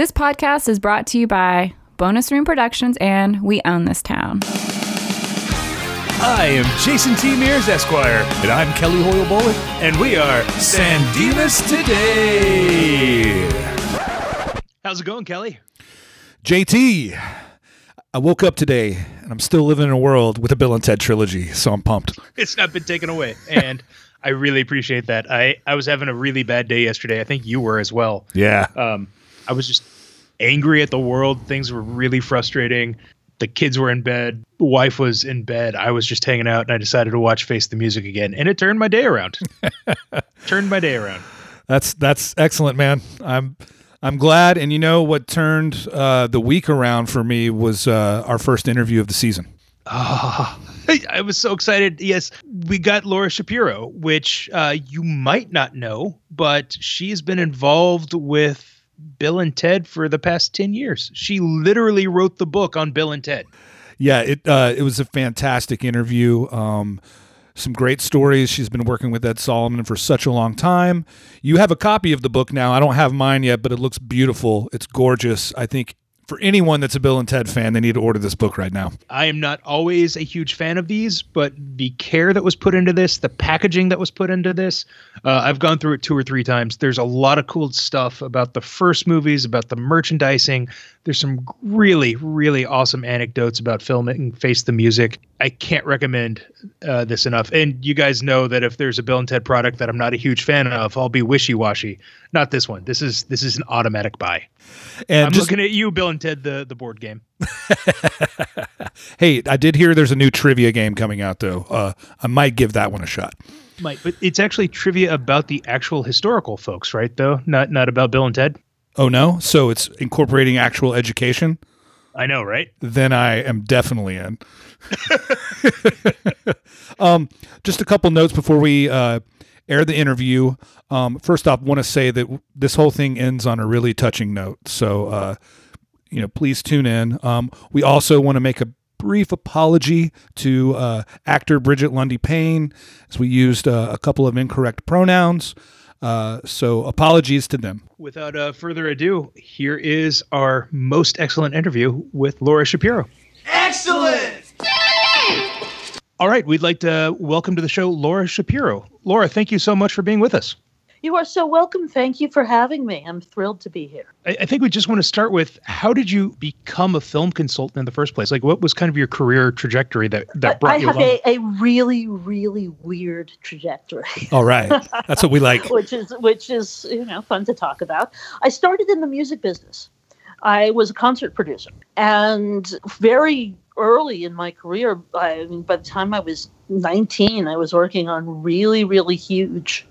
This podcast is brought to you by Bonus Room Productions and We Own This Town. I am Jason T. Mears, Esquire. And I'm Kelly Hoyle Bowler. And we are San Dimas Today. How's it going, Kelly? JT, I woke up today and I'm still living in a world with a Bill and Ted trilogy, so I'm pumped. It's not been taken away. And I really appreciate that. I, I was having a really bad day yesterday. I think you were as well. Yeah. Um, I was just angry at the world. Things were really frustrating. The kids were in bed. Wife was in bed. I was just hanging out, and I decided to watch Face the Music again, and it turned my day around. turned my day around. That's that's excellent, man. I'm I'm glad. And you know what turned uh, the week around for me was uh, our first interview of the season. Oh, I was so excited. Yes, we got Laura Shapiro, which uh, you might not know, but she's been involved with Bill and Ted for the past 10 years. She literally wrote the book on Bill and Ted. Yeah, it uh, it was a fantastic interview. Um, some great stories. She's been working with Ed Solomon for such a long time. You have a copy of the book now. I don't have mine yet, but it looks beautiful. It's gorgeous. I think for anyone that's a Bill and Ted fan, they need to order this book right now. I am not always a huge fan of these, but the care that was put into this, the packaging that was put into this, uh, I've gone through it two or three times. There's a lot of cool stuff about the first movies, about the merchandising. There's some really, really awesome anecdotes about filming Face the Music. I can't recommend uh, this enough. And you guys know that if there's a Bill and Ted product that I'm not a huge fan of, I'll be wishy washy. Not this one. This is this is an automatic buy. And I'm just, looking at you, Bill and Ted, the the board game. hey, I did hear there's a new trivia game coming out though. Uh, I might give that one a shot. Might, but it's actually trivia about the actual historical folks, right? Though not not about Bill and Ted. Oh no! So it's incorporating actual education. I know, right? Then I am definitely in. um, just a couple notes before we uh, air the interview. Um, first off, want to say that this whole thing ends on a really touching note. So, uh, you know, please tune in. Um, we also want to make a brief apology to uh, actor Brigette Lundy Paine as we used uh, a couple of incorrect pronouns. Uh, so apologies to them. Without uh, further ado, here is our most excellent interview with Laura Shapiro. Excellent! All right, we'd like to welcome to the show Laura Shapiro. Laura, thank you so much for being with us. You are so welcome. Thank you for having me. I'm thrilled to be here. I, I, think we just want to start with how did you become a film consultant in the first place? Like, what was kind of your career trajectory that, that brought you here? I have along? a, a really, really weird trajectory. All right. That's what we like. which is which is, you know, fun to talk about. I started in the music business. I was a concert producer. And very early in my career, I mean, by the time I was 19, I was working on really, really huge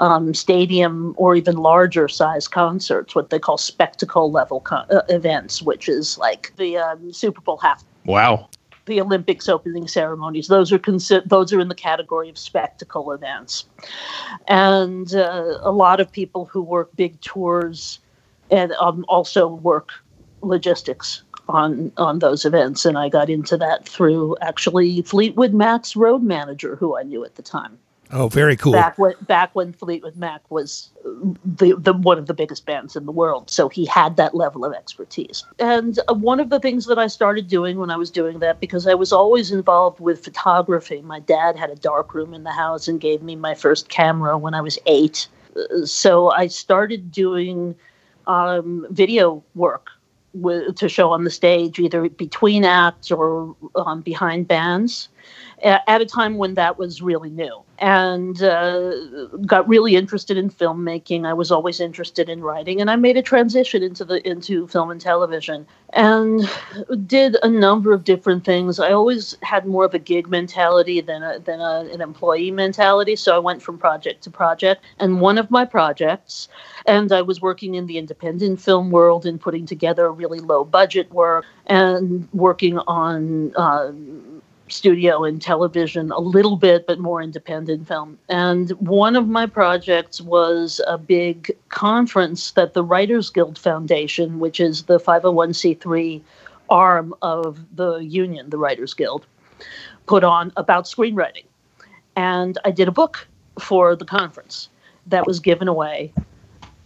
um, stadium or even larger size concerts, what they call spectacle level con- uh, events, which is like the um, Super Bowl half. Wow. The Olympics opening ceremonies; those are consi- those are in the category of spectacle events, and uh, a lot of people who work big tours and um, also work logistics on on those events. And I got into that through actually Fleetwood Mac's road manager, who I knew at the time. Oh, very cool. Back when back when Fleetwood Mac was the, the one of the biggest bands in the world, so he had that level of expertise. And uh, one of the things that I started doing when I was doing that, because I was always involved with photography. My dad had a dark room in the house and gave me my first camera when I was eight. Uh, so I started doing um, video work with, to show on the stage, either between acts or um, behind bands at a time when that was really new. And uh, got really interested in filmmaking. I was always interested in writing and i made a transition into the into film and television and did a number of different things. I always had more of a gig mentality than a, than a, an employee mentality so i went from project to project. And one of my projects and i was working in the independent film world and putting together really low budget work and working on uh, studio and television a little bit, but more independent film. And one of my projects was a big conference that the Writers Guild Foundation, which is the 501c3 arm of the union, the Writers Guild, put on about screenwriting. And I did a book for the conference that was given away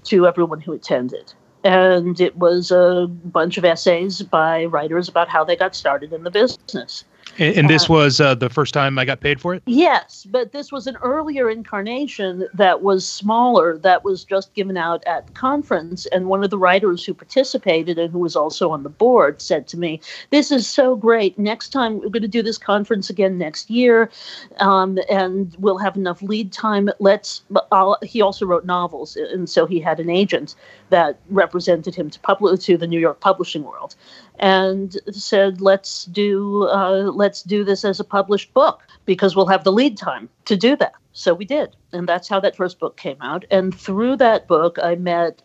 to everyone who attended. and it was a bunch of essays by writers about how they got started in the business. And, and this was uh, the first time I got paid for it. Yes, but this was an earlier incarnation that was smaller, that was just given out at conference. And one of the writers who participated and who was also on the board said to me, This is so great. Next time we're going to do this conference again next year, um, and we'll have enough lead time. Let's. I'll, he also wrote novels, and so he had an agent that represented him to public to the New York publishing world and said, "Let's do uh, let's do this as a published book because we'll have the lead time to do that." So we did, and that's how that first book came out. And through that book, I met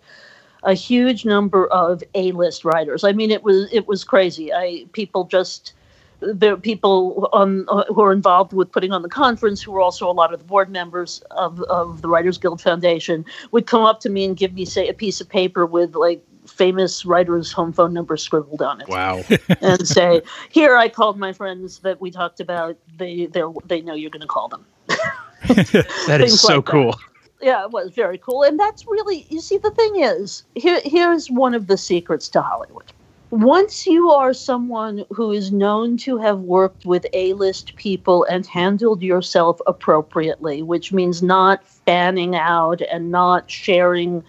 a huge number of A-list writers. I mean, it was it was crazy. I people just there are people on uh, who are involved with putting on the conference who are also a lot of the board members of, of the writers guild foundation would come up to me and give me say a piece of paper with like famous writer's home phone number scribbled on it. Wow. and say, "Here, I called my friends that we talked about. They they they know you're going to call them." that is so like cool. That. Yeah, it was very cool, and that's really you see. The thing is, here here's one of the secrets to Hollywood. Once you are someone who is known to have worked with A-list people and handled yourself appropriately, which means not fanning out and not sharing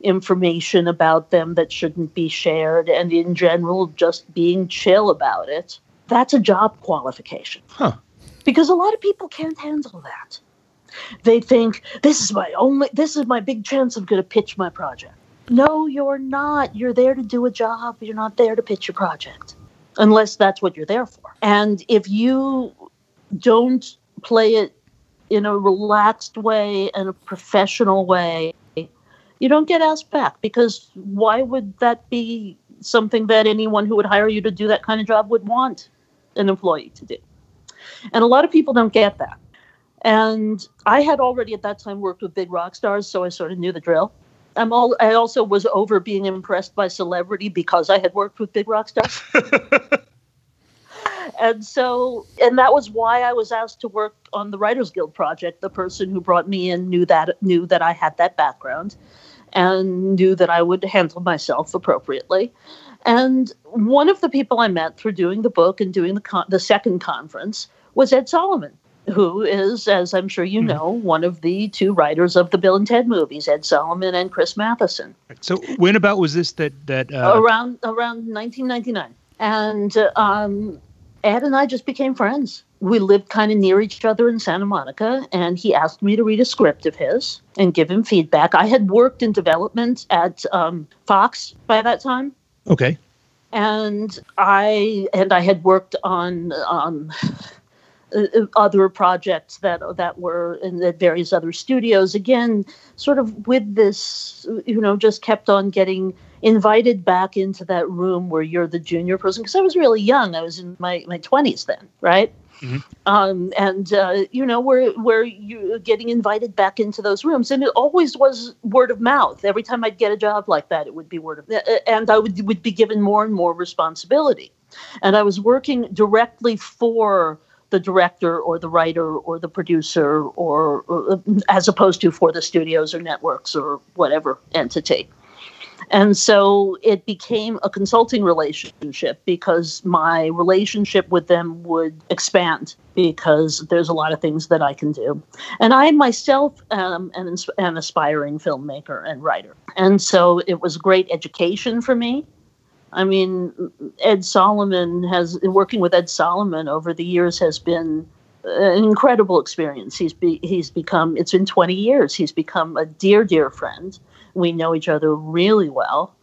information about them that shouldn't be shared, and in general, just being chill about it, that's a job qualification. Huh. Because a lot of people can't handle that. They think, this is my only, this is my big chance I'm going to pitch my project. No, you're not. You're there to do a job. You're not there to pitch your project, unless that's what you're there for. And if you don't play it in a relaxed way and a professional way, you don't get asked back because why would that be something that anyone who would hire you to do that kind of job would want an employee to do? And a lot of people don't get that. And I had already at that time worked with big rock stars, so I sort of knew the drill. I'm all, I also was over being impressed by celebrity because I had worked with big rock stars. and so and that was why I was asked to work on the Writers Guild project. The person who brought me in knew that knew that I had that background and knew that I would handle myself appropriately. And one of the people I met through doing the book and doing the con- the second conference was Ed Solomon, who is, as I'm sure you mm-hmm. know, one of the two writers of the Bill and Ted movies, Ed Solomon and Chris Matheson. So when about was this that that uh... around around 1999, and um, Ed and I just became friends we lived kind of near each other in Santa Monica, and he asked me to read a script of his and give him feedback. I had worked in development at um, Fox by that time. Okay. And I and I had worked on um, other projects that that were in the various other studios. Again, sort of with this, you know, just kept on getting invited back into that room where you're the junior person because I was really young. I was in my my twenties then, right? Mm-hmm. Um, and uh, you know where where you're getting invited back into those rooms, and it always was word of mouth. Every time I'd get a job like that, it would be word of, uh, and I would would be given more and more responsibility, and I was working directly for the director or the writer or the producer or, or as opposed to for the studios or networks or whatever entity. And so it became a consulting relationship because my relationship with them would expand because there's a lot of things that I can do. And I myself am an, an aspiring filmmaker and writer. And so it was great education for me. I mean, Ed Solomon has working with Ed Solomon over the years has been an incredible experience. He's be, he's become it's been 20 years. He's become a dear dear friend we know each other really well.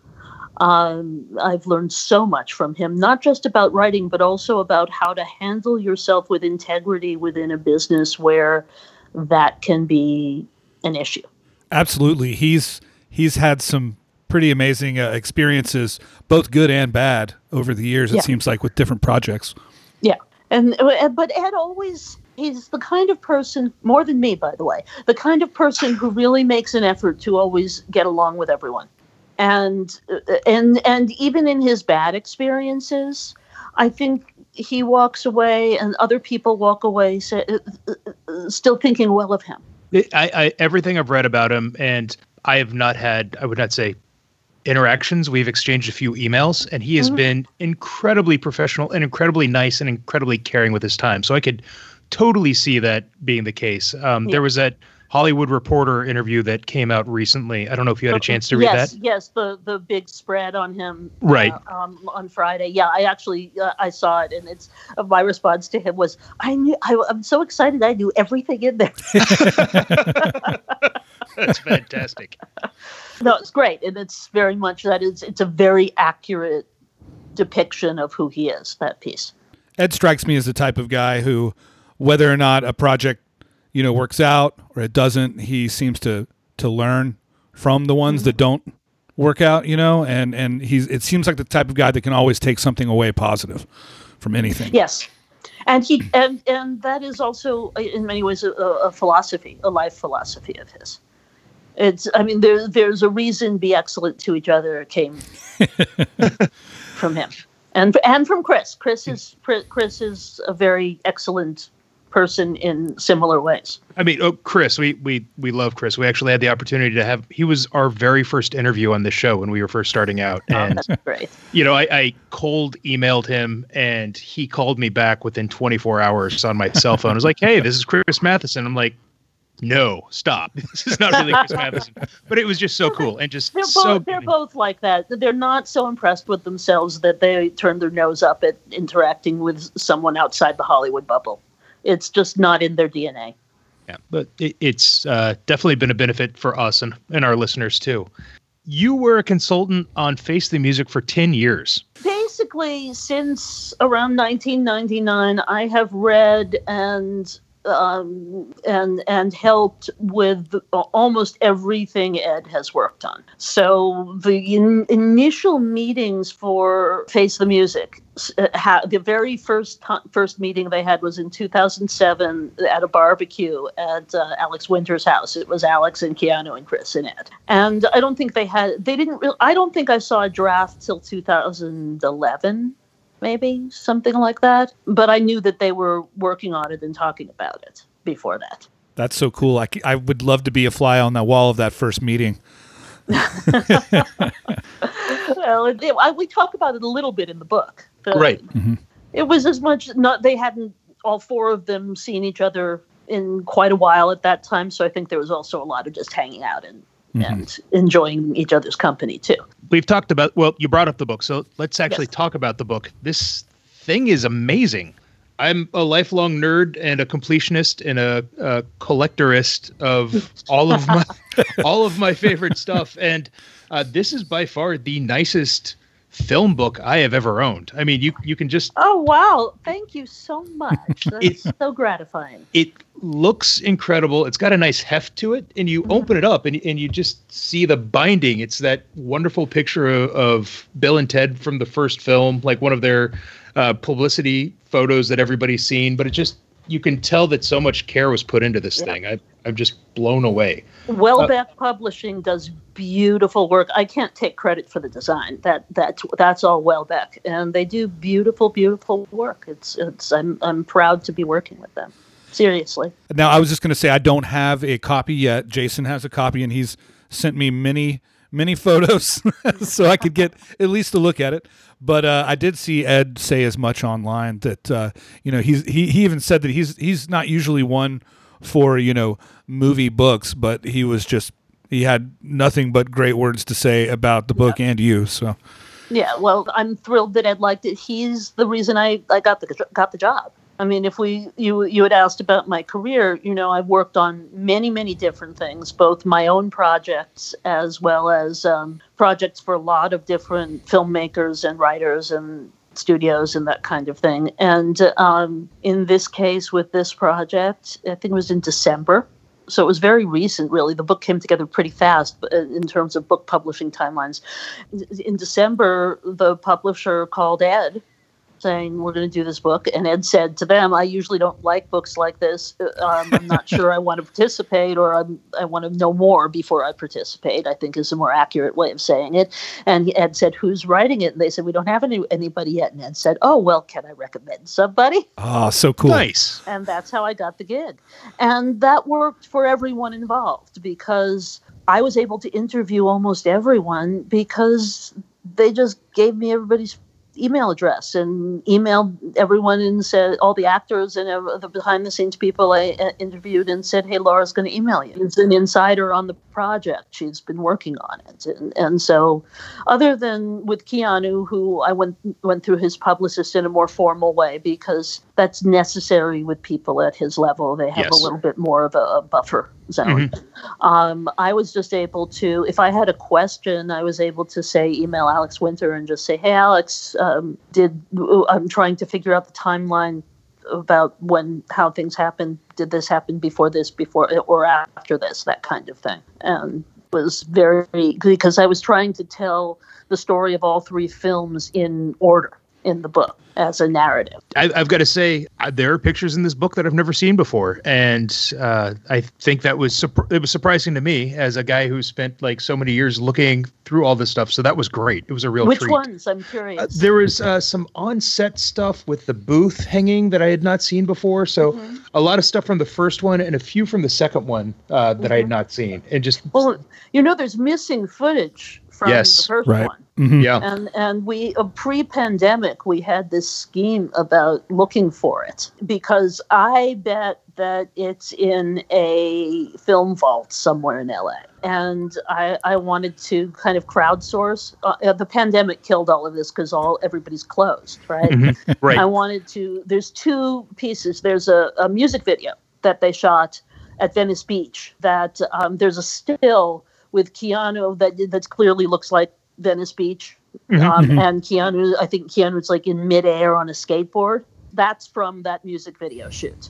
Um, I've learned so much from him, not just about writing, but also about how to handle yourself with integrity within a business where that can be an issue. Absolutely, he's he's had some pretty amazing uh, experiences, both good and bad, over the years. It yeah. seems like with different projects. Yeah, and uh, but Ed always he's the kind of person more than me by the way the kind of person who really makes an effort to always get along with everyone and uh, and and even in his bad experiences i think he walks away and other people walk away say, uh, uh, still thinking well of him I, I everything i've read about him and i have not had i would not say interactions. We've exchanged a few emails, and he has Mhm. been incredibly professional and incredibly nice and incredibly caring with his time. So I could totally see that being the case. Um, Yeah. There was that Hollywood Reporter interview that came out recently. I don't know if you had a chance to read yes, that. Yes, the the big spread on him, Right. uh, um, on Friday. Yeah, I actually uh, I saw it, and it's uh, my response to him was, I knew I, I'm so excited. I knew everything in there. That's fantastic. no, it's great, and it's very much that is it's a very accurate depiction of who he is. That piece. Ed strikes me as the type of guy who, whether or not a project, you know, works out or it doesn't, he seems to to learn from the ones that don't work out. You know, and and he's it seems like the type of guy that can always take something away positive from anything. Yes. And he and and that is also uh, in many ways a, a philosophy, a life philosophy of his. It's I mean there there's a reason be excellent to each other came from him. And and from Chris. Chris is Chris is a very excellent person in similar ways. I mean, oh, Chris, we we we love Chris. We actually had the opportunity to have. He was our very first interview on the show when we were first starting out, oh, and That's great. you know, I, I cold emailed him, and he called me back within 24 hours on my cell phone. I was like, "Hey, this is Chris Matheson." I'm like, "No, stop. This is not really Chris Matheson." But it was just so cool and just They're both so. they're both like that. They're not so impressed with themselves that they turn their nose up at interacting with someone outside the Hollywood bubble. It's just not in their DNA. Yeah, but it, it's uh, definitely been a benefit for us and, and our listeners too. You were a consultant on Face the Music for 10 years. Basically, since around 1999, I have read and um, and and helped with almost everything Ed has worked on. So the in, initial meetings for Face the Music, uh, ha, the very first ti- first meeting they had was in 2007 at a barbecue at uh, Alex Winter's house. It was Alex and Keanu and Chris and Ed. And I don't think they had they didn't. Re- I don't think I saw a draft till 2011 maybe something like that. But I knew that they were working on it and talking about it before that. That's so cool. I, I would love to be a fly on the wall of that first meeting. well, it, it- I, we talk about it a little bit in the book. The- Right. Mm-hmm. It was as much not they hadn't all four of them seen each other in quite a while at that time, so I think there was also a lot of just hanging out and and enjoying each other's company too. We've talked about, well, you brought up the book, so let's actually Yes. talk about the book. This thing is amazing. I'm a lifelong nerd and a completionist and a, a collectorist of all of my all of my favorite stuff, and uh, this is by far the nicest film book I have ever owned. I mean, you you can just Oh wow! Thank you so much. That's It- so gratifying. it looks incredible. It's got a nice heft to it, and you open it up and, and you just see the binding. It's that wonderful picture of, of Bill and Ted from the first film, like one of their uh, publicity photos that everybody's seen. But it just you can tell that so much care was put into this Yeah. thing. I, I'm just blown away. Welbeck Publishing does beautiful work. I can't take credit for the design. That that's that's all Welbeck, and they do beautiful, beautiful work. It's it's. I'm I'm proud to be working with them. Seriously. Now, I was just going to say I don't have a copy yet. Jason has a copy, and he's sent me many, many photos so I could get at least a look at it. But uh, I did see Ed say as much online that uh, you know he's he, he even said that he's he's not usually one for you know movie books, but he was just he had nothing but great words to say about the book and you. So Yeah. Well, I'm thrilled that Ed liked it. He's the reason I I got the got the job. I mean, if we you you had asked about my career, you know, I've worked on many many different things, both my own projects as well as um, projects for a lot of different filmmakers and writers and studios and that kind of thing. And um, in this case, with this project, I think it was in December. So it was very recent, really. The book came together pretty fast uh, in terms of book publishing timelines. In December, the publisher called Ed saying we're going to do this book and ed said to them i usually don't like books like this um, i'm not sure i want to participate or I'm, i want to know more before i participate i think is a more accurate way of saying it and ed said who's writing it and they said we don't have any, anybody yet and ed said oh well can i recommend somebody ah, so cool. Nice. and that's how I got the gig. And that worked for everyone involved because I was able to interview almost everyone because they just gave me everybody's email address and emailed everyone and said all the actors and the behind the scenes people I uh, interviewed and said, "Hey, Laura's going to email you." It's an insider on the project. She's been working on it, and, and so other than with Keanu, who I went went through his publicist in a more formal way because that's necessary with people at his level. They have Yes. a little bit more of a, a buffer zone. Um, I was just able to, if I had a question, I was able to say, email Alex Winter and just say, hey, Alex, um, did I'm trying to figure out the timeline about when how things happened. Did this happen before this, before or after this, that kind of thing, and was very because I was trying to tell the story of all three films in order in the book as a narrative. I, I've got to say, uh, there are pictures in this book that I've never seen before, and uh, I think that was surp- it was surprising to me as a guy who spent like so many years looking through all this stuff. So that was great. It was a real Which treat. ones? I'm curious. Uh, there was uh, some on-set stuff with the booth hanging that I had not seen before. So Mm-hmm. a lot of stuff from the first one and a few from the second one uh, that Mm-hmm. I had not seen, and just Well, you know, there's missing footage from Yes, the first right. one. Mhm. yeah, And and we uh, pre-pandemic we had this scheme about looking for it because I bet that it's in a film vault somewhere in LA. And I, I wanted to kind of crowdsource. Uh, uh, the pandemic killed all of this because all everybody's closed, right? right. I wanted to. There's two pieces. There's a, a music video that they shot at Venice Beach. That um, there's a still with Keanu that that clearly looks like Venice Beach, um, and Keanu. I think Keanu's like in midair on a skateboard. That's from that music video shoot.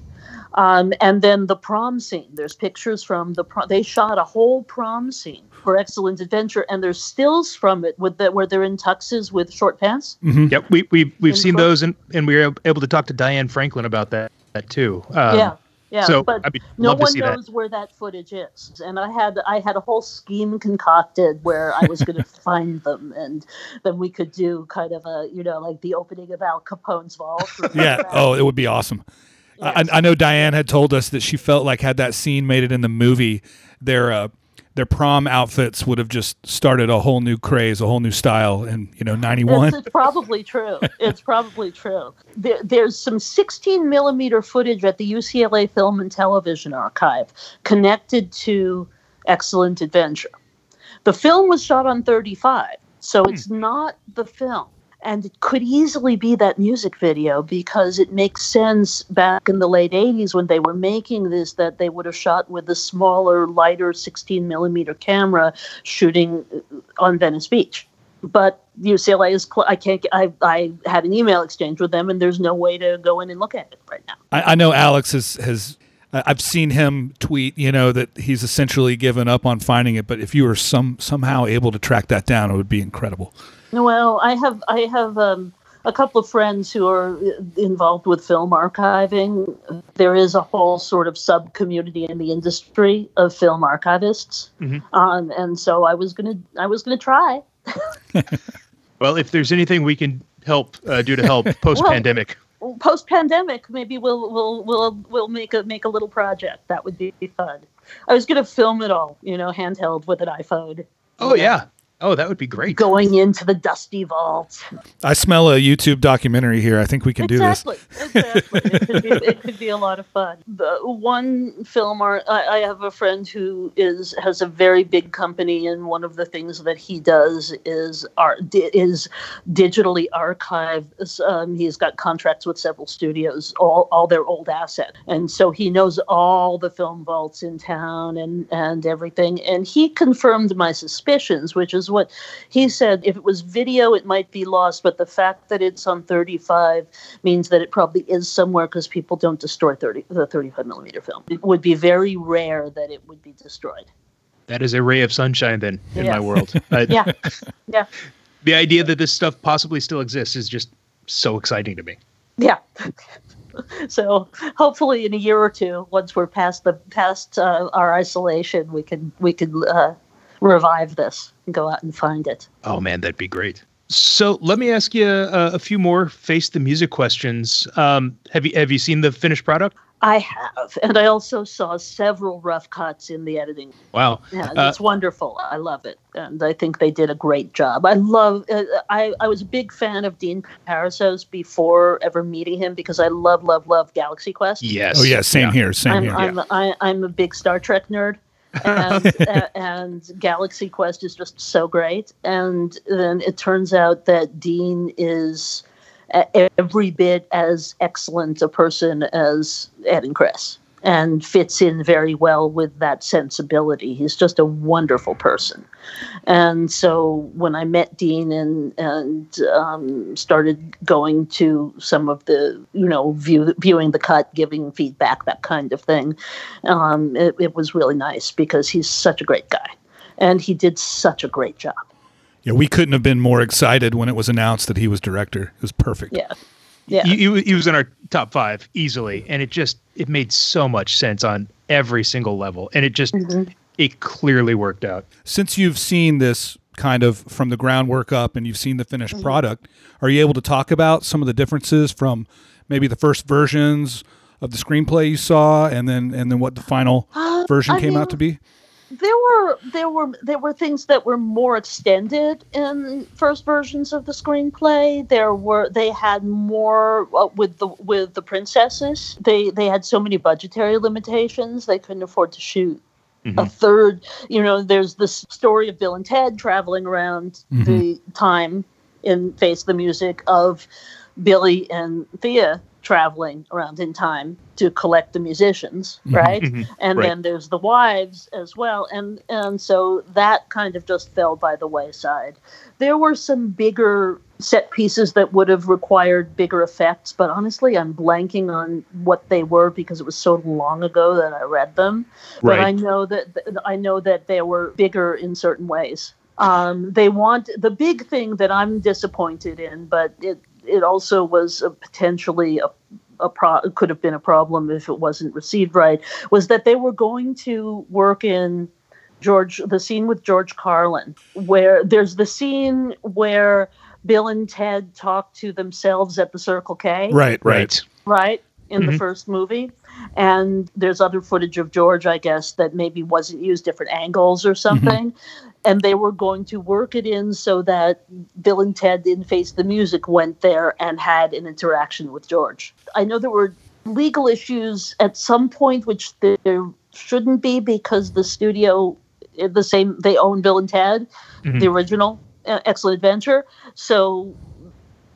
Um, and then the prom scene. There's pictures from the prom. They shot a whole prom scene for Excellent Adventure, and there's stills from it with the, where they're in tuxes with short pants. Yep, we we we've seen Info- those, and and we were able to talk to Diane Franklin about that that too. Um, yeah, yeah. so, but I mean, no one see that. knows where that footage is, and I had I had a whole scheme concocted where I was going to find them, and then we could do kind of a you know like the opening of Al Capone's vault. Yeah. Oh, it would be awesome. I, Yes. I know Diane had told us that she felt like had that scene made it in the movie, their uh, their prom outfits would have just started a whole new craze, a whole new style in you know '91. It's, it's probably true. It's probably true. There, there's some 16 millimeter footage at the UCLA Film and Television Archive connected to Excellent Adventure. The film was shot on 35, so hmm. it's not the film. And it could easily be that music video because it makes sense back in the late 80s when they were making this that they would have shot with a smaller, lighter 16 millimeter camera shooting uh, on Venice Beach but UCLA is. Cl- I can't I, I had an email exchange with them, and there's no way to go in and look at it right now. I, I know Alex has has. I- I've seen him tweet, you know, that he's essentially given up on finding it. But if you were some somehow able to track that down, it would be incredible. Well, I have I have um, a couple of friends who are uh, involved with film archiving. There is a whole sort of sub community in the industry of film archivists, um, and so I was gonna I was gonna try. Well, if there's anything we can help uh, do to help post pandemic, Post pandemic, maybe we'll we'll we'll we'll make a make a little project that would be fun. I was gonna film it all, you know, handheld with an iPhone. oh yeah, oh that would be great. going into the dusty vault. I smell a YouTube documentary here. I think we can do this. Exactly. Exactly. it, could be, it could be a lot of fun. The one film art. I, I have a friend who is has a very big company, and one of the things that he does is art di- is digitally archive. Um, he's got contracts with several studios, all all their old assets, and so he knows all the film vaults in town and and everything. And he confirmed my suspicions, which is what he said. If it was video, it might be lost, but the fact that it's on 35 means that it probably is somewhere because people don't destroy 30 the 35 millimeter film. It would be very rare that it would be destroyed. That is a ray of sunshine then in Yeah. my world. Uh, Yeah, yeah, The idea that this stuff possibly still exists is just so exciting to me. yeah. so hopefully, in a year or two, once we're past the past uh, our isolation, we can we can uh, revive this go out and find it. Oh man, that'd be great. So let me ask you uh, a few more face the music questions. Um, have you have you seen the finished product? I have, and I also saw several rough cuts in the editing. Wow. Yeah, Uh, it's wonderful. I love it, and I think they did a great job. I love. Uh, I I was a big fan of Dean Parisot before ever meeting him because I love, love, love Galaxy Quest. yes. Oh yeah, same here, same I'm, here. I'm, I, I'm a big Star Trek nerd. And, a- and Galaxy Quest is just so great. And then it turns out that Dean is uh, every bit as excellent a person as Ed and Chris and fits in very well with that sensibility. He's just a wonderful person. And so when I met Dean and and um, started going to some of the you know view, viewing the cut, giving feedback, that kind of thing, um, it, it was really nice because he's such a great guy, and he did such a great job. Yeah, we couldn't have been more excited when it was announced that he was director. It was perfect. Yeah, yeah. He, he, he was in our top five easily, and it just it made so much sense on every single level, and it just Mm-hmm. it clearly worked out. Since you've seen this kind of from the groundwork up and you've seen the finished Mm-hmm. product, are you able to talk about some of the differences from maybe the first versions of the screenplay you saw and then and then what the final Uh, version I came mean, out to be? There were there were there were things that were more extended in first versions of the screenplay. There were they had more uh, with the with the princesses. They they had so many budgetary limitations they couldn't afford to shoot a third you know there's this story of bill and ted traveling around the time in face the music of billy and thea traveling around in time to collect the musicians right? And Right. then there's the wives as well. And and so that kind of just fell by the wayside. There were some bigger set pieces that would have required bigger effects but honestly i'm blanking on what they were because it was so long ago that i read them. But i know that i know that they were bigger in certain ways. Um, they want the big thing that i'm disappointed in but it it also was a potentially a a pro- could have been a problem if it wasn't received right was that they were going to work in George the scene with George Carlin where there's the scene where Bill and Ted talk to themselves at the Circle K Right, right. Right. In Mhm. the first movie. And there's other footage of george i guess that maybe wasn't used different angles or something. And they were going to work it in so that bill and ted in face the music went there and had an interaction with george. I know there were legal issues at some point which there shouldn't be because the studio the same they own bill and ted Mhm. the original uh, excellent adventure. So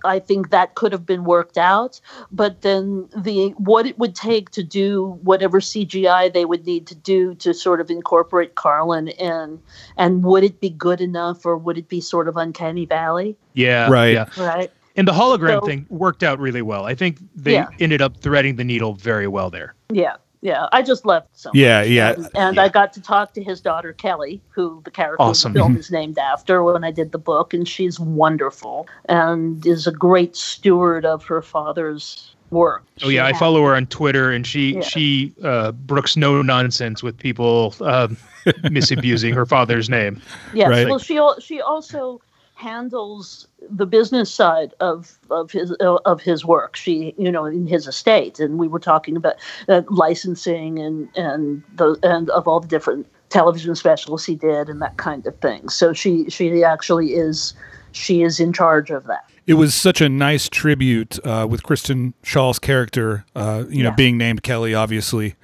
I think that could have been worked out, but then the what it would take to do whatever CGI they would need to do to sort of incorporate Carlin in, and would it be good enough or would it be sort of uncanny valley? Yeah. Right. Yeah. Right. And the hologram So- thing worked out really well. I think they Yeah. ended up threading the needle very well there. Yeah. Yeah. I just loved so. Yeah, yeah. And, and I got to talk to his daughter Kelly, who the character Awesome. the film is named after when I did the book, and she's wonderful and is a great steward of her father's work. Oh yeah, I follow her on Twitter, and she Yeah. she uh, brooks no nonsense with people um, misabusing her father's name. Yes. Right. Well, she she also handles the business side of of his uh, of his work. She, you know, in his estate, and we were talking about uh, licensing and and the and of all the different television specials he did and that kind of thing. So she she actually is she is in charge of that. It was such a nice tribute uh, with Kristen Schaal's character, uh, you know, Yeah. being named Kelly, obviously.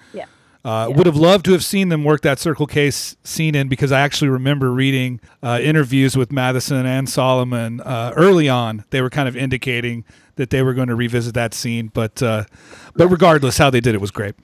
Yeah. Uh, Would have loved to have seen them work that Circle K scene in because I actually remember reading uh, interviews with Matheson and Solomon uh, early on. They were kind of indicating that they were going to revisit that scene, but uh, but regardless, how they did it was great.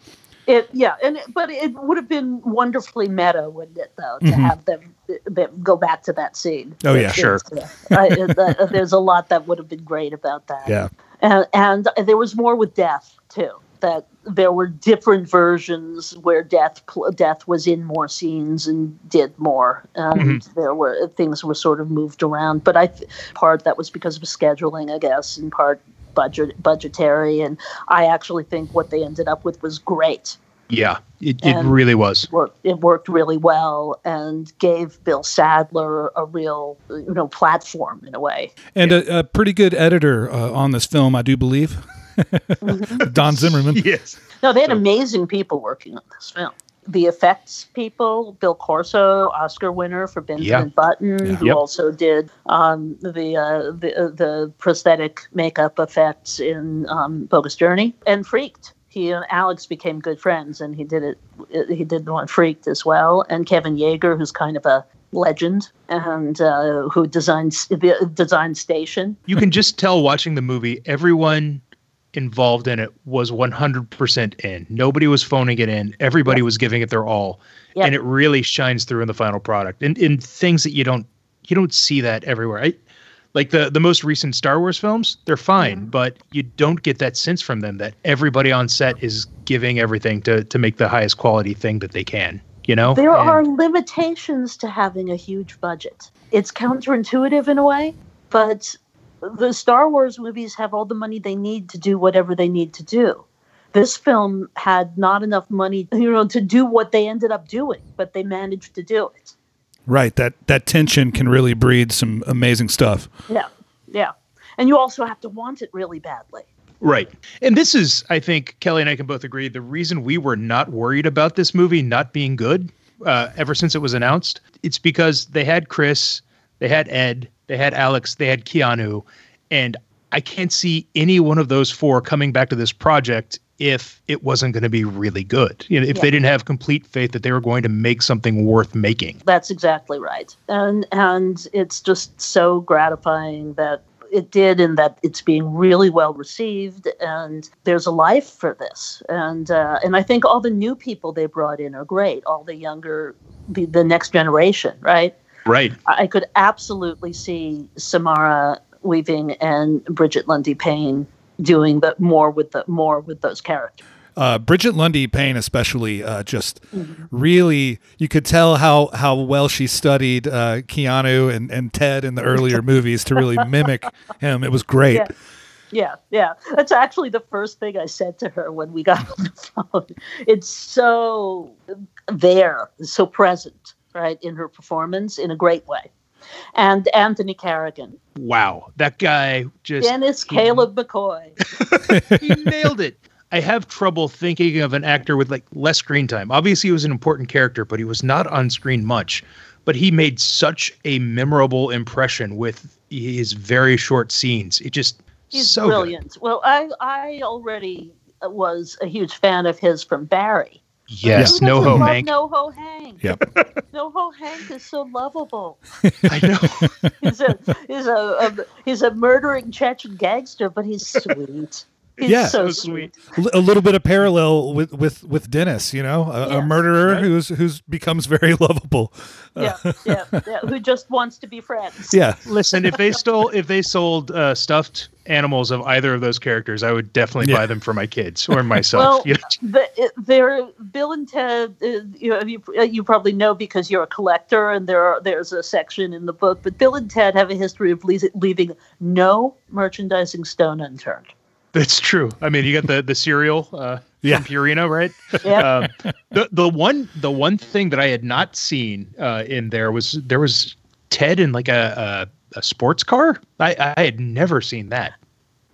It yeah, and but it would have been wonderfully meta, wouldn't it, though, to have them, them go back to that scene? Mm-hmm. Oh, yeah. Sure. uh, I, there's a lot that would have been great about that. Yeah. and, and there was more with death too. That there were different versions where death pl- death was in more scenes and did more, and there were things were sort of moved around. But I th- part that was because of scheduling, I guess, and part budget budgetary. And I actually think what they ended up with was great Yeah, it, it really was. worked it worked really well and gave Bill Sadler a real you know platform in a way. And a, a pretty good editor uh, on this film, I do believe. Don Zimmerman. yes. No, they had amazing people working on this film. The effects people, Bill Corso, Oscar winner for Benjamin Yeah. Button, who Yep. also did um, the uh, the uh, the prosthetic makeup effects in um, Bogus Journey and Freaked. He and Alex became good friends, and he did it. He did the one Freaked as well. And Kevin Yagher, who's kind of a legend, and uh, who designed the designed Station. You can just tell watching the movie, everyone involved in it was 100% in. Nobody was phoning it in. Everybody was giving it their all. Yeah. And it really shines through in the final product. And in things that you don't you don't see that everywhere. I, like the the most recent Star Wars films, they're fine, mm-hmm. but you don't get that sense from them that everybody on set is giving everything to to make the highest quality thing that they can. You know, There And- are limitations to having a huge budget. It's counterintuitive in a way, but the Star Wars movies have all the money they need to do whatever they need to do. This film had not enough money, you know, to do what they ended up doing, but they managed to do it. Right. That that tension can really breed some amazing stuff. Yeah, yeah. And you also have to want it really badly. Right. And this is, I think, Kelly and I can both agree, the reason we were not worried about this movie not being good uh, ever since it was announced. It's because they had Chris, they had Ed, they had Alex, they had Keanu. And I can't see any one of those four coming back to this project if it wasn't going to be really good. You know, if Yeah. they didn't have complete faith that they were going to make something worth making. That's exactly right. And and it's just so gratifying that it did and that it's being really well received and there's a life for this. And uh, and I think all the new people they brought in are great. All the younger the, the next generation, right? Right. I could absolutely see Samara Weaving and Brigette Lundy Paine doing the more with the more with those characters. Uh, Brigette Lundy Paine, especially, uh, just really, you could tell how how well she studied uh, Keanu and, and Ted in the earlier movies to really mimic him. It was great. Yeah. Yeah, yeah. That's actually the first thing I said to her when we got on the phone. It's so there, so present, right, in her performance in a great way. And Anthony Carrigan, Wow. That guy just Dennis Caleb McCoy. he nailed it. I have trouble thinking of an actor with like less screen time. Obviously, he was an important character, but he was not on screen much. But he made such a memorable impression with his very short scenes. It just He's so good. brilliant. Well, I I already was a huge fan of his from Barry. Yes, Who no doesn't ho love Hank. NoHo Hank. Yep. NoHo Hank is so lovable. I know. He's a he's a, a he's a murdering Chechen gangster, but he's sweet. He's Yeah. so So sweet. sweet. a little bit of parallel with with with Dennis, you know, a, a murderer Right. who's who's becomes very lovable. Yeah, yeah, yeah. Who just wants to be friends. Yeah, Listen, if they stole, if they sold uh, stuffed animals of either of those characters, I would definitely Yeah. buy them for my kids or myself. Well, you know? the, it, there, Bill and Ted. Uh, you, know, you uh, you probably know because you're a collector, and there are, there's a section in the book. But Bill and Ted have a history of le- leaving no merchandising stone unturned. That's true. I mean, you got the the cereal uh, Yeah. from Purina, right? Yeah. um, the the one the one thing that I had not seen uh, in there was there was Ted in like a a, a sports car. I, I had never seen that.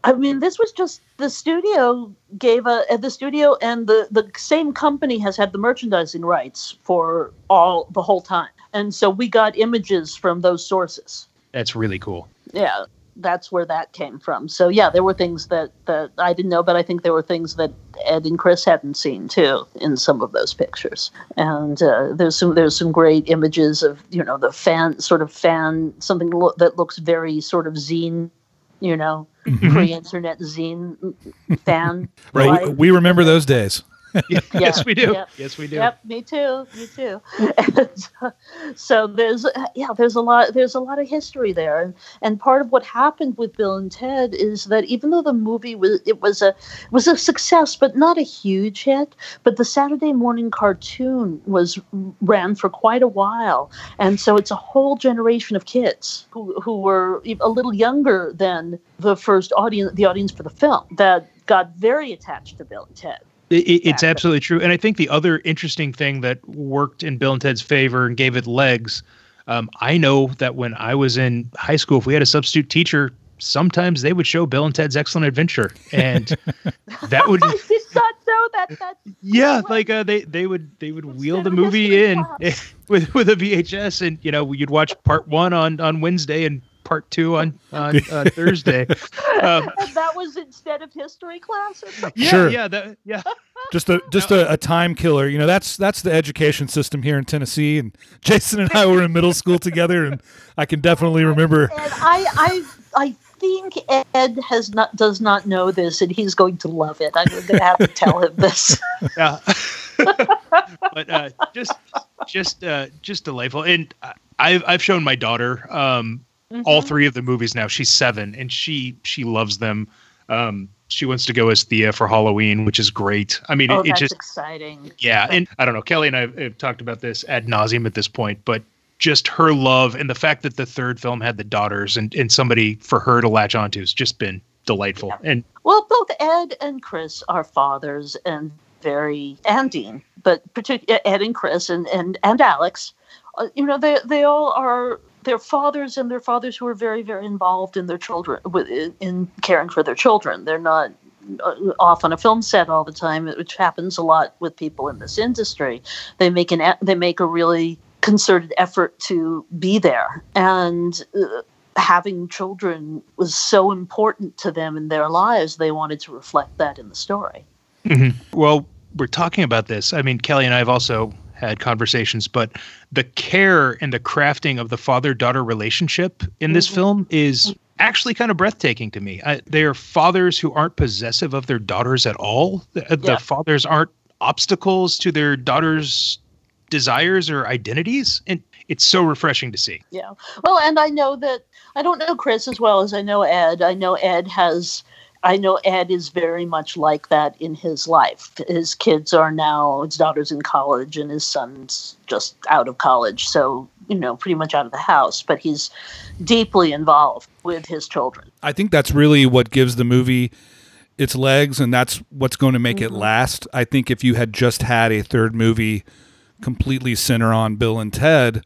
I mean, this was just the studio gave a uh, the studio and the the same company has had the merchandising rights for all the whole time, and so we got images from those sources. That's really cool. Yeah, that's where that came from. So yeah, there were things that that I didn't know, but I think there were things that Ed and Chris hadn't seen too in some of those pictures. And uh, there's some there's some great images of you know the fan sort of fan something lo- that looks very sort of zine, you know, pre-internet zine fan. right. We, we remember those days. yes, we do. yeah. Yes, we do. Yep, me too. Me too. And, uh, so there's yeah, there's a lot there's a lot of history there, and and part of what happened with Bill and Ted is that even though the movie was it was a was a success, but not a huge hit, but the Saturday morning cartoon was ran for quite a while, and so it's a whole generation of kids who who were a little younger than the first audience the audience for the film that got very attached to Bill and Ted. It, it- it's Yeah. absolutely true. And I think the other interesting thing that worked in Bill and Ted's favor and gave it legs, um, I know that when I was in high school, if we had a substitute teacher, sometimes they would show Bill and Ted's Excellent Adventure, and that would I not know that. That yeah, like uh, they they would they would wheel the movie in with with a VHS, and you know you'd watch part one on on Wednesday and part two on on uh, Thursday. Um, and that was instead of history class. yeah, Sure. yeah, that, yeah. just a just a, a time killer. You know, that's that's the education system here in Tennessee. And Jason and I were in middle school together, and I can definitely remember. And I, I, I think Ed has not does not know this, and he's going to love it. I'm going to have to tell him this. yeah. but uh, just just uh, just delightful, and I- I've I've shown my daughter um, all Mm-hmm. three of the movies now. She's seven, and she she loves them. Um, she wants to go as Thea for Halloween, which is great. I mean, oh, it, it that's just exciting. yeah, and I don't know. Kelly and I have, talked about this ad nauseum at this point, but just her love and the fact that the third film had the daughters and, and somebody for her to latch onto has just been delightful. And Well, both Ed and Chris are fathers and very and Dean, but particularly Ed and Chris and and and Alex. Uh, you know, they they all are their fathers and their fathers who are very very involved in their children in caring for their children. They're not uh, off on a film set all the time, which happens a lot with people in this industry. They make an they make a really concerted effort to be there and. Uh, having children was so important to them in their lives, they wanted to reflect that in the story. Well, we're talking about this. I mean, Kelly and I have also had conversations, but the care and the crafting of the father daughter relationship in this mm-hmm. film is actually kind of breathtaking to me. I, they are fathers who aren't possessive of their daughters at all. The, uh, the fathers aren't obstacles to their daughters' desires or identities. And it's so refreshing to see. Yeah. Well, and I know that I don't know Chris as well as I know Ed. I know Ed has. I know Ed is very much like that in his life. His kids are now, his daughter's in college and his son's just out of college. So, you know, pretty much out of the house, but he's deeply involved with his children. I think that's really what gives the movie its legs, and that's what's going to make it last. I think if you had just had a third movie completely center on Bill and Ted,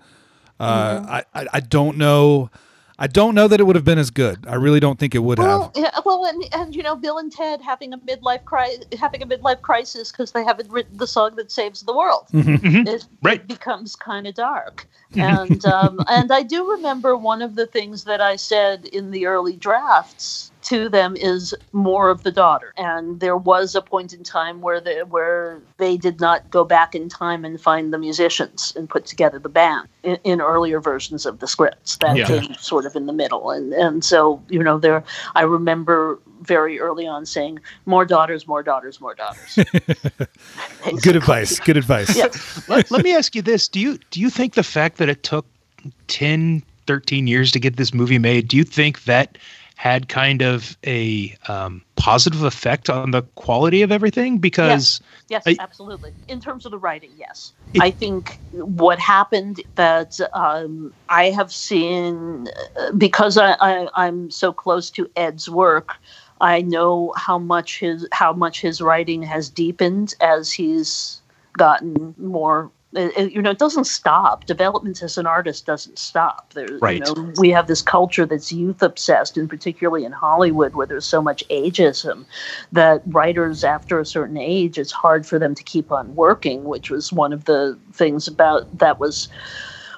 uh, I, I I don't know. I don't know that it would have been as good. I really don't think it would have. Well, yeah, well, and, and you know, Bill and Ted having a midlife cri- having a midlife crisis because they haven't written the song that saves the world. Mm-hmm. Mm-hmm. It, Right. it becomes kind of dark, mm-hmm. and um, and I do remember one of the things that I said in the early drafts to them is more of the daughter, and there was a point in time where they where they did not go back in time and find the musicians and put together the band in, in earlier versions of the scripts that Yeah. came sort of in the middle, and and so you know there I remember very early on saying more daughters, more daughters, more daughters. Good advice. Good advice. Yeah. let, let me ask you this do you do you think the fact that it took 10 13 years to get this movie made do you think that had kind of a um, positive effect on the quality of everything because Yes, I- absolutely. In terms of the writing, yes. It- I think what happened that um, I have seen uh, because I, I, I'm so close to Ed's work. I know how much his how much his writing has deepened as he's gotten more. You know, it doesn't stop. Development as an artist doesn't stop. There, Right. You know, we have this culture that's youth obsessed, and particularly in Hollywood, where there's so much ageism that writers after a certain age it's hard for them to keep on working which was one of the things about that was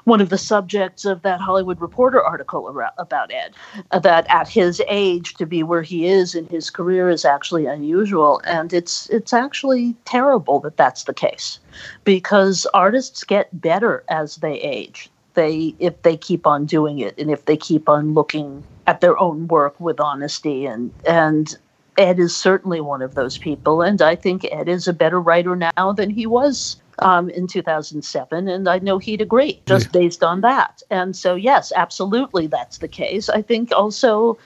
one of the subjects of that Hollywood Reporter article about Ed, that at his age to be where he is in his career is actually unusual, and it's it's actually terrible that that's the case, because artists get better as they age. They if they keep on doing it, and if they keep on looking at their own work with honesty and and Ed is certainly one of those people, and I think Ed is a better writer now than he was um, in 2007, and I know he'd agree just based on that. And so, yes, absolutely, that's the case. I think also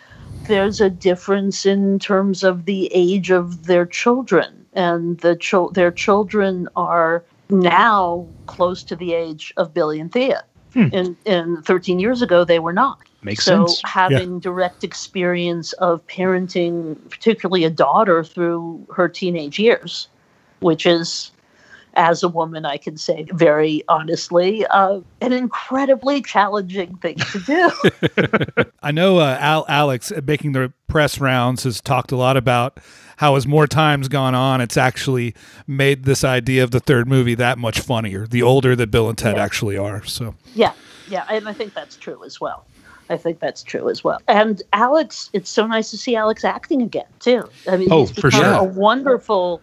there's a difference in terms of the age of their children, and the chil- their children are now close to the age of Billie and Thea. And, and 13 years ago, they were not. Makes sense. so sense. having direct experience of parenting, particularly a daughter through her teenage years, which is as a woman, I can say very honestly, uh, an incredibly challenging thing to do. I know uh, Al- Alex, uh, making the press rounds, has talked a lot about how, as more time's gone on, it's actually made this idea of the third movie that much funnier. The older that Bill and Ted Yeah. actually are. So, yeah, yeah, and I think that's true as well. I think that's true as well. And Alex, it's so nice to see Alex acting again too. I mean, Oh, he's for become sure. a wonderful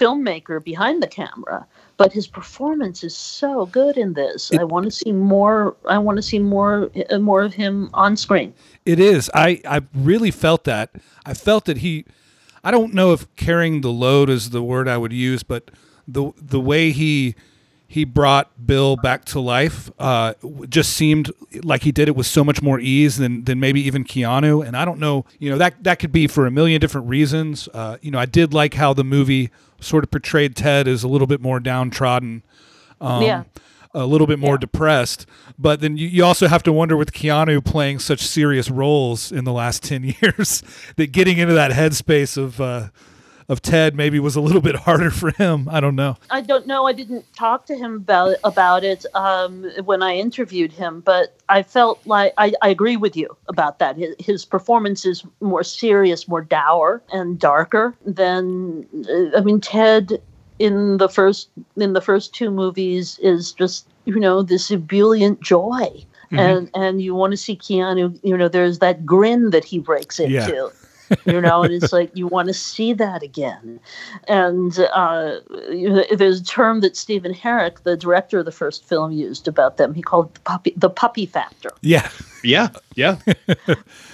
filmmaker behind the camera. But his performance is so good in this. I want to see more. I want to see more, uh, more of him on screen. It is. I I really felt that. I felt that he. I don't know if carrying the load is the word I would use, but the the way he he brought Bill back to life uh, just seemed like he did it with so much more ease than than maybe even Keanu. And I don't know, you know, that that could be for a million different reasons. Uh, you know, I did like how the movie sort of portrayed Ted as a little bit more downtrodden yeah, a little bit more Yeah. depressed. But then you, you also have to wonder with Keanu playing such serious roles in the last 10 years that getting into that headspace of, uh, of Ted maybe was a little bit harder for him. I don't know. I don't know. I didn't talk to him about about it um, when I interviewed him, but I felt like I, I agree with you about that. His, his performance is more serious, more dour, and darker than. Uh, I mean, Ted in the first in the first two movies is just you know this ebullient joy. And and you want to see Keanu, you know, there's that grin that he breaks into. Yeah. You know, and it's like you want to see that again. And uh, there's a term that Stephen Herek, the director of the first film, used about them. He called the puppy the puppy factor. Yeah. Yeah, yeah.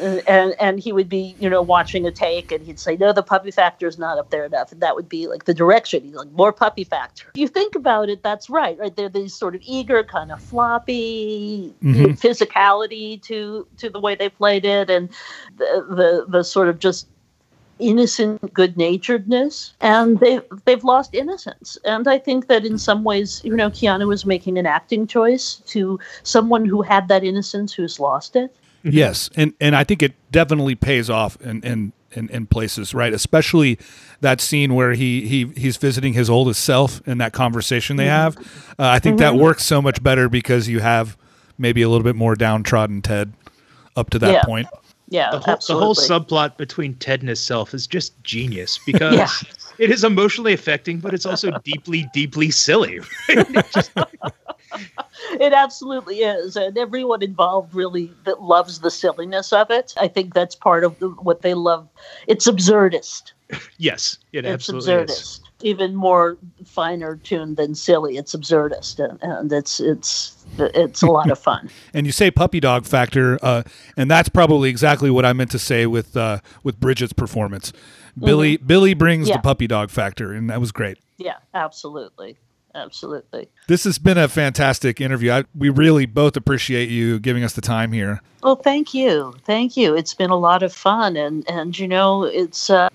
And, and he would be, you know, watching a take, and he'd say, "No, the puppy factor is not up there enough." And that would be like the direction. He's like, "More puppy factor." You think about it, that's right. Right, they're these sort of eager, kind of floppy you know, physicality to to the way they played it, and the the, the sort of just innocent good naturedness and they they've lost innocence and i think that in some ways you know keanu was making an acting choice to someone who had that innocence who's lost it mm-hmm. Yes, and and I think it definitely pays off in in, in, in places, right? Especially that scene where he he he's visiting his oldest self and that conversation they mm-hmm. have. Uh, I think that mm-hmm. works so much better because you have maybe a little bit more downtrodden Ted up to that Yeah. point. Yeah The whole, the whole subplot between Ted and himself is just genius because Yeah. it is emotionally affecting, but it's also deeply, deeply silly. right? Just- it absolutely is and everyone involved really that loves the silliness of it i think that's part of the, what they love it's absurdist yes, it it's absolutely absurdist is. even more finer tuned than silly it's absurdist and, and it's it's it's a lot of fun And you say puppy dog factor, uh, and that's probably exactly what I meant to say with uh, with Brigette's performance. Billie Billie brings Yeah. the puppy dog factor, and that was great. yeah absolutely absolutely This has been a fantastic interview. I, we really both appreciate you giving us the time here. Well, thank you, thank you. It's been a lot of fun, and and you know, it's uh,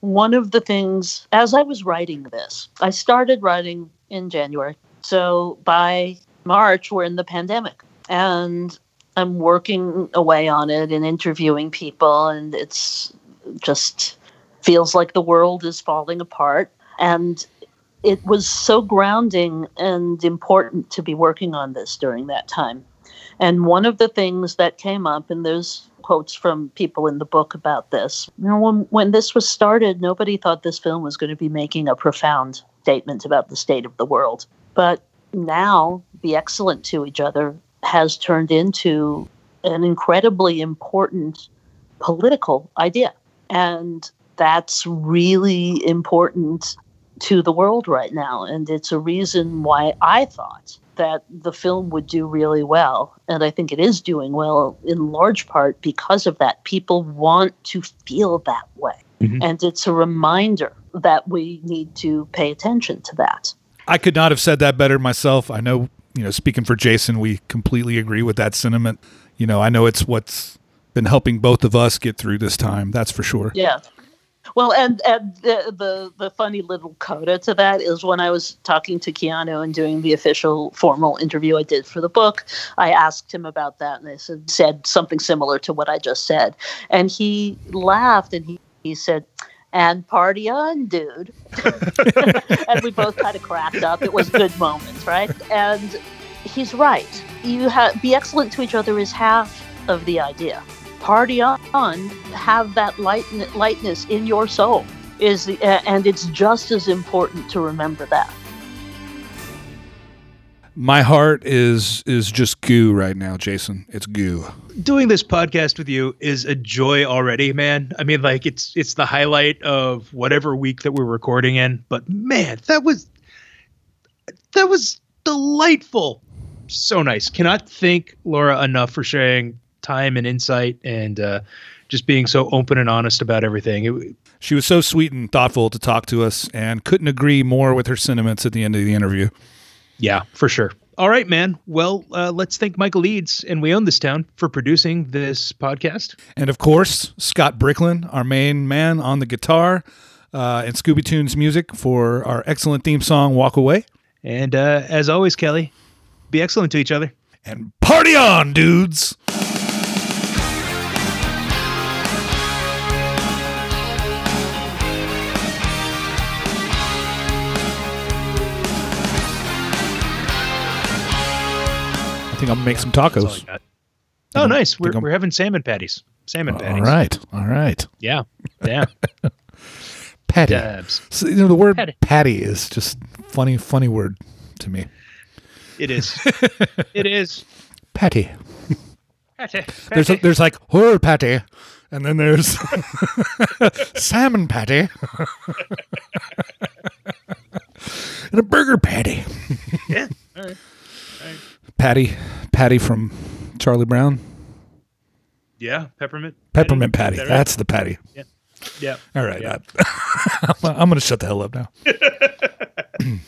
one of the things. As I was writing this, I started writing in January, so by March we're in the pandemic, and I'm working away on it and interviewing people, and it's just feels like the world is falling apart, and it was so grounding and important to be working on this during that time. And one of the things that came up, and there's quotes from people in the book about this. You know, when, when this was started, nobody thought this film was going to be making a profound statement about the state of the world. But now, Be Excellent to Each Other has turned into an incredibly important political idea. And that's really important to the world right now. And it's a reason why I thought that the film would do really well. And I think it is doing well in large part because of that. People want to feel that way. Mhm. And it's a reminder that we need to pay attention to that. I could not have said that better myself. I know, you know, speaking for Jason, we completely agree with that sentiment. You know, I know it's what's been helping both of us get through this time. That's for sure. Yeah. Well, and, and the, the the funny little coda to that is when I was talking to Keanu and doing the official formal interview I did for the book, I asked him about that, and I said, said something similar to what I just said, and he laughed and he, he said, and party on, dude. and we both kind of cracked up. It was good moments, right? And he's right. You have be excellent to each other is half of the idea. Party on, have that light, lightness in your soul is the, uh, and it's just as important to remember that. My heart is is just goo right now, Jason. It's goo. Doing this podcast with you is a joy already, man. I mean, like it's it's the highlight of whatever week that we're recording in. But man, that was that was delightful. So nice. Cannot thank Laura enough for sharing time and insight and uh, just being so open and honest about everything. It, She was so sweet and thoughtful to talk to us, and couldn't agree more with her sentiments at the end of the interview. Yeah, for sure. All right, man. Well, uh, let's thank Michael Eads and We Own This Town for producing this podcast. And of course, Scott Bricklin, our main man on the guitar, uh, and Scooby Tunes music for our excellent theme song, Walk Away. And uh, as always, Kelly, be excellent to each other. And party on, dudes! Think I'm gonna make some That's all I tacos. Oh, nice. We're, we're having salmon patties. Salmon patties. All right, all right. Yeah. Yeah. Patty. Dabs. So, you know, the word Patty. patty. is just funny, funny word to me. It is. it is. Patty. Patty. There's a, there's like her patty, and then there's salmon patty, and a burger patty. Yeah. All right. Patty, Patty from Charlie Brown. Yeah, peppermint. Peppermint Patty. Patty. That's the Patty. Yeah. Yeah. All right. Yeah. I, I'm going to shut the hell up now.